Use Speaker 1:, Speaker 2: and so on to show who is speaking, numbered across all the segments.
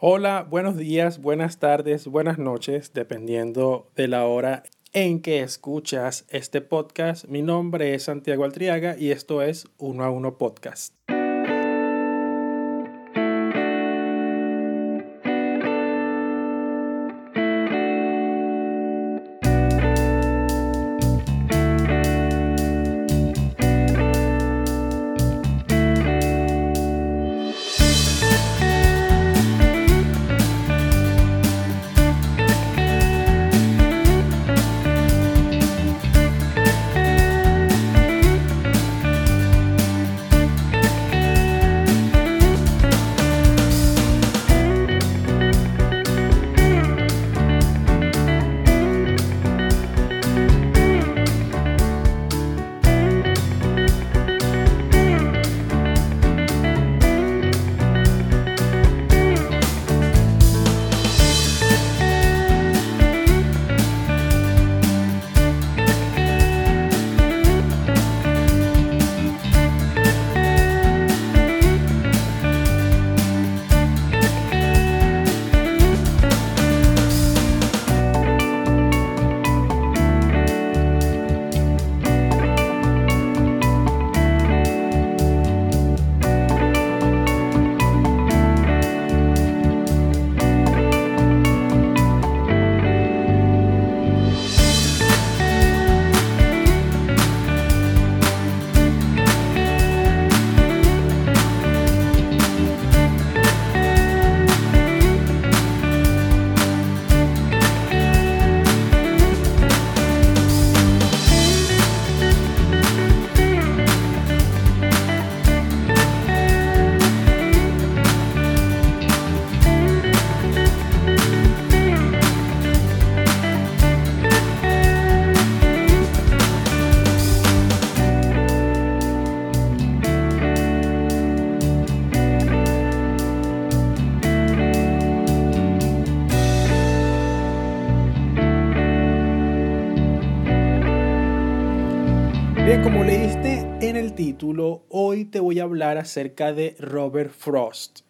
Speaker 1: Hola, buenos días, buenas tardes, buenas noches, dependiendo de la hora en que escuchas este podcast. Mi nombre es Santiago Altriaga y esto es Uno a Uno Podcast. Bien, como leíste en el título, hoy te voy a hablar acerca de Robert Frost.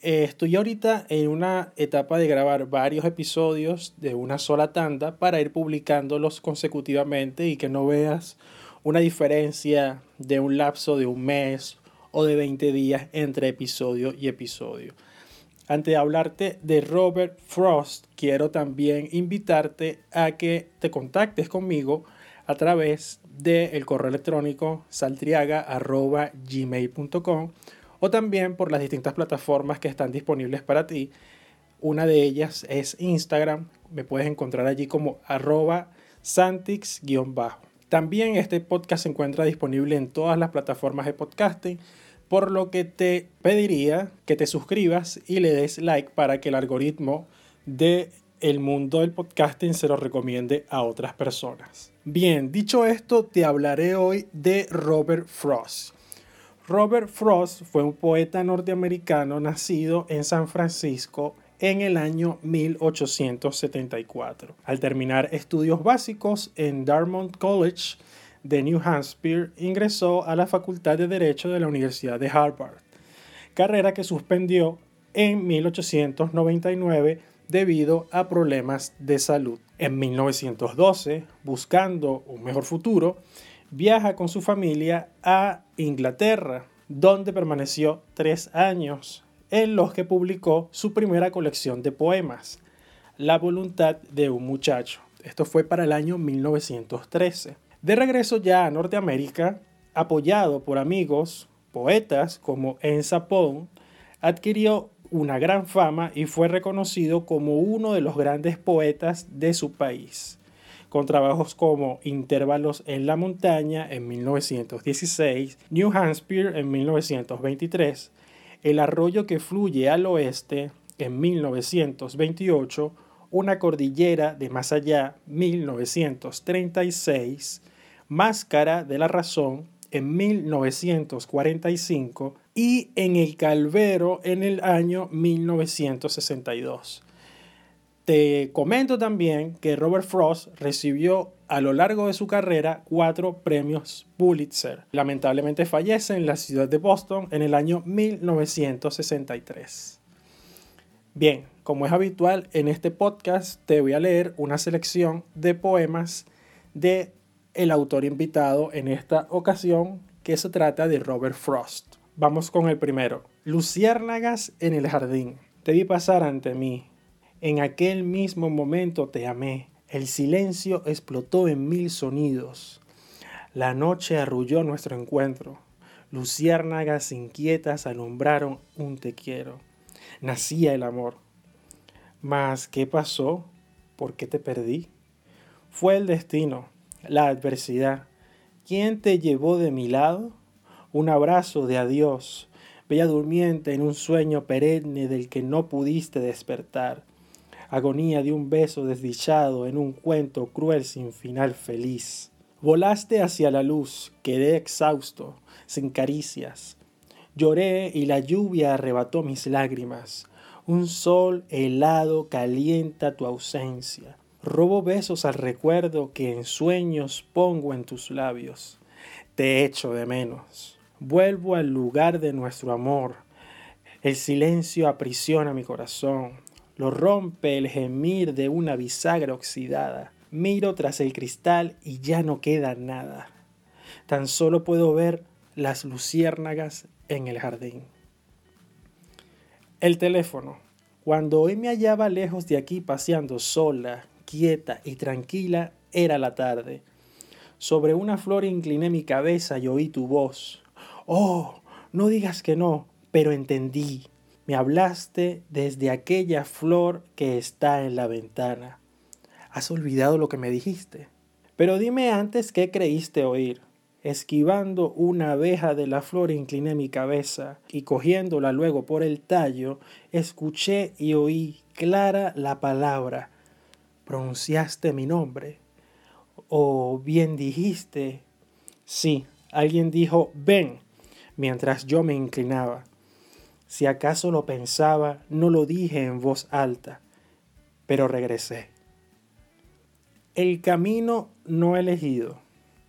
Speaker 1: Eh, estoy ahorita en una etapa de grabar varios episodios de una sola tanda para ir publicándolos consecutivamente y que no veas una diferencia de un lapso de un mes o de 20 días entre episodio y episodio. Antes de hablarte de Robert Frost, quiero también invitarte a que te contactes conmigo a través del correo electrónico saltriaga.gmail.com o también por las distintas plataformas que están disponibles para ti. Una de ellas es Instagram, me puedes encontrar allí como arroba santix-bajo. También este podcast se encuentra disponible en todas las plataformas de podcasting, por lo que te pediría que te suscribas y le des like para que el algoritmo de el mundo del podcasting se lo recomiende a otras personas. Bien, dicho esto, te hablaré hoy de Robert Frost. Robert Frost fue un poeta norteamericano nacido en San Francisco en el año 1874. Al terminar estudios básicos en Dartmouth College de New Hampshire, ingresó a la Facultad de Derecho de la Universidad de Harvard, carrera que suspendió en 1899 debido a problemas de salud. En 1912, buscando un mejor futuro, viaja con su familia a Inglaterra, donde permaneció tres años, en los que publicó su primera colección de poemas, La voluntad de un muchacho. Esto fue para el año 1913. De regreso ya a Norteamérica, apoyado por amigos, poetas como Ensa Pound, adquirió una gran fama y fue reconocido como uno de los grandes poetas de su país, con trabajos como Intervalos en la montaña en 1916, New Hampshire en 1923, El arroyo que fluye al oeste en 1928, Una cordillera de más allá 1936, Máscara de la razón en 1945 y en el Calvero en el año 1962. Te comento también que Robert Frost recibió a lo largo de su carrera cuatro premios Pulitzer. Lamentablemente fallece en la ciudad de Boston en el año 1963. Bien, como es habitual en este podcast, te voy a leer una selección de poemas de el autor invitado en esta ocasión, que se trata de Robert Frost. Vamos con el primero. Luciérnagas en el jardín. Te vi pasar ante mí. En aquel mismo momento te amé. El silencio explotó en mil sonidos. La noche arrulló nuestro encuentro. Luciérnagas inquietas alumbraron un te quiero. Nacía el amor. Mas, ¿qué pasó? ¿Por qué te perdí? Fue el destino, la adversidad. ¿Quién te llevó de mi lado? Un abrazo de adiós, bella durmiente en un sueño perenne del que no pudiste despertar. Agonía de un beso desdichado en un cuento cruel sin final feliz. Volaste hacia la luz, quedé exhausto, sin caricias. Lloré y la lluvia arrebató mis lágrimas. Un sol helado calienta tu ausencia. Robo besos al recuerdo que en sueños pongo en tus labios. Te echo de menos. Vuelvo al lugar de nuestro amor. El silencio aprisiona mi corazón. Lo rompe el gemir de una bisagra oxidada. Miro tras el cristal y ya no queda nada. Tan solo puedo ver las luciérnagas en el jardín. El teléfono. Cuando hoy me hallaba lejos de aquí paseando sola, quieta y tranquila, era la tarde. Sobre una flor incliné mi cabeza y oí tu voz. Oh, no digas que no, pero entendí. Me hablaste desde aquella flor que está en la ventana. ¿Has olvidado lo que me dijiste? Pero dime antes qué creíste oír. Esquivando una abeja de la flor incliné mi cabeza y cogiéndola luego por el tallo, escuché y oí clara la palabra. Pronunciaste mi nombre. O bien dijiste, sí, alguien dijo, ven, mientras yo me inclinaba. Si acaso lo pensaba, no lo dije en voz alta, pero regresé. El camino no elegido.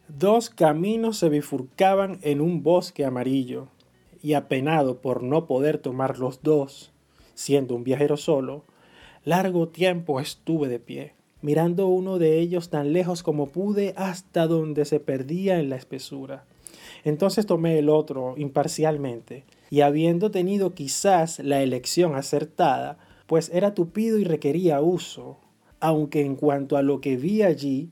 Speaker 1: Dos caminos se bifurcaban en un bosque amarillo, y apenado por no poder tomar los dos, siendo un viajero solo, largo tiempo estuve de pie, mirando uno de ellos tan lejos como pude hasta donde se perdía en la espesura. Entonces tomé el otro imparcialmente, y habiendo tenido quizás la elección acertada, pues era tupido y requería uso, aunque en cuanto a lo que vi allí,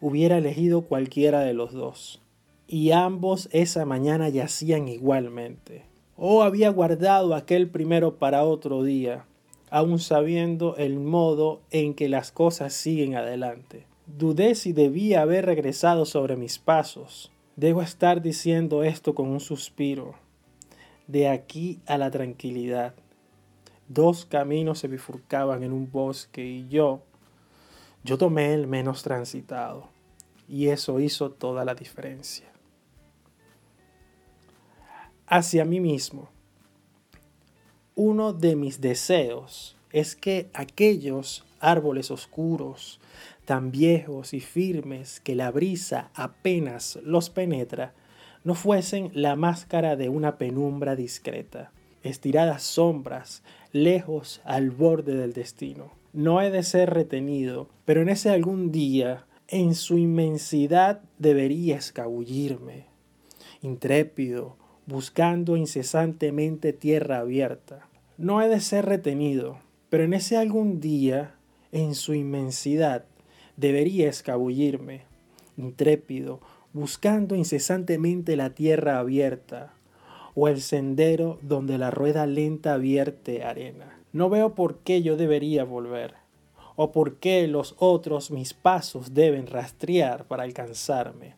Speaker 1: hubiera elegido cualquiera de los dos. Y ambos esa mañana yacían igualmente. O había guardado aquel primero para otro día, aun sabiendo el modo en que las cosas siguen adelante. Dudé si debía haber regresado sobre mis pasos. Debo estar diciendo esto con un suspiro. De aquí a la tranquilidad. Dos caminos se bifurcaban en un bosque y yo, yo tomé el menos transitado y eso hizo toda la diferencia. Hacia mí mismo. Uno de mis deseos es que aquellos árboles oscuros, tan viejos y firmes que la brisa apenas los penetra, no fuesen la máscara de una penumbra discreta, estiradas sombras, lejos al borde del destino. No he de ser retenido, pero en ese algún día en su inmensidad debería escabullirme, intrépido, buscando incesantemente tierra abierta. No he de ser retenido, pero en ese algún día, en su inmensidad, debería escabullirme, intrépido, buscando incesantemente la tierra abierta, o el sendero donde la rueda lenta vierte arena. No veo por qué yo debería volver o por qué los otros mis pasos deben rastrear para alcanzarme,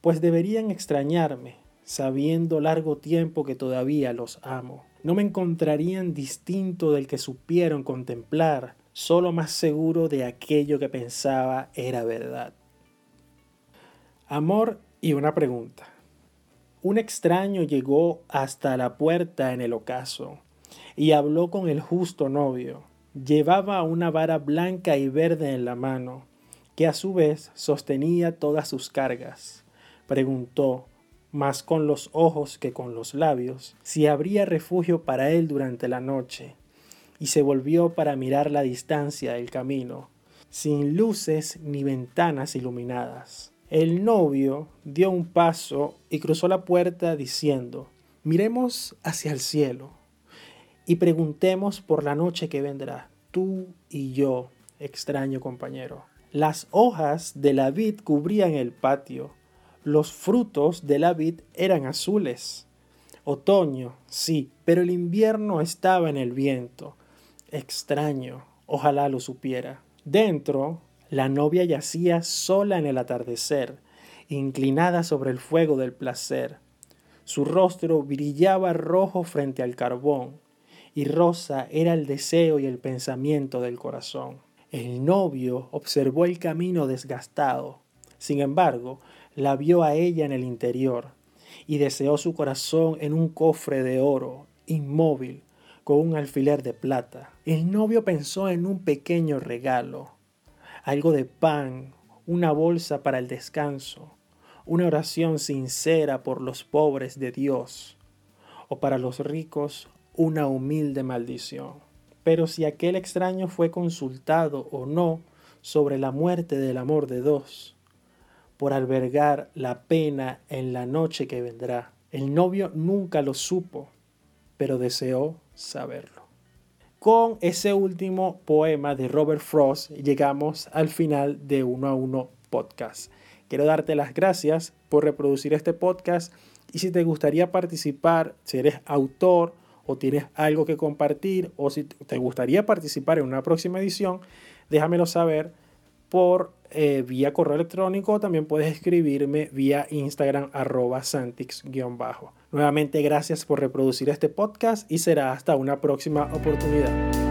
Speaker 1: pues deberían extrañarme, sabiendo largo tiempo que todavía los amo. No me encontrarían distinto del que supieron contemplar, solo más seguro de aquello que pensaba era verdad. Amor y una pregunta. Un extraño llegó hasta la puerta en el ocaso y habló con el justo novio Llevaba una vara blanca y verde en la mano, que a su vez sostenía todas sus cargas. Preguntó, más con los ojos que con los labios, si habría refugio para él durante la noche, y se volvió para mirar la distancia del camino, sin luces ni ventanas iluminadas. El novio dio un paso y cruzó la puerta diciendo, miremos hacia el cielo y preguntemos por la noche que vendrá, tú y yo, extraño compañero. Las hojas de la vid cubrían el patio, los frutos de la vid eran azules. Otoño, sí, pero el invierno estaba en el viento. Extraño, ojalá lo supiera. Dentro, la novia yacía sola en el atardecer, inclinada sobre el fuego del placer. Su rostro brillaba rojo frente al carbón, y rosa era el deseo y el pensamiento del corazón. El novio observó el camino desgastado. Sin embargo, la vio a ella en el interior, y deseó su corazón en un cofre de oro, inmóvil, con un alfiler de plata. El novio pensó en un pequeño regalo, algo de pan, una bolsa para el descanso, una oración sincera por los pobres de Dios, o para los ricos una humilde maldición. Pero si aquel extraño fue consultado o no sobre la muerte del amor de dos, por albergar la pena en la noche que vendrá, el novio nunca lo supo, pero deseó saberlo. Con ese último poema de Robert Frost llegamos al final de Uno a Uno Podcast. Quiero darte las gracias por reproducir este podcast y si te gustaría participar, si eres autor o tienes algo que compartir o si te gustaría participar en una próxima edición, déjamelo saber por eh, vía correo electrónico, también puedes escribirme vía Instagram arroba santix-bajo. Nuevamente gracias por reproducir este podcast y será hasta una próxima oportunidad.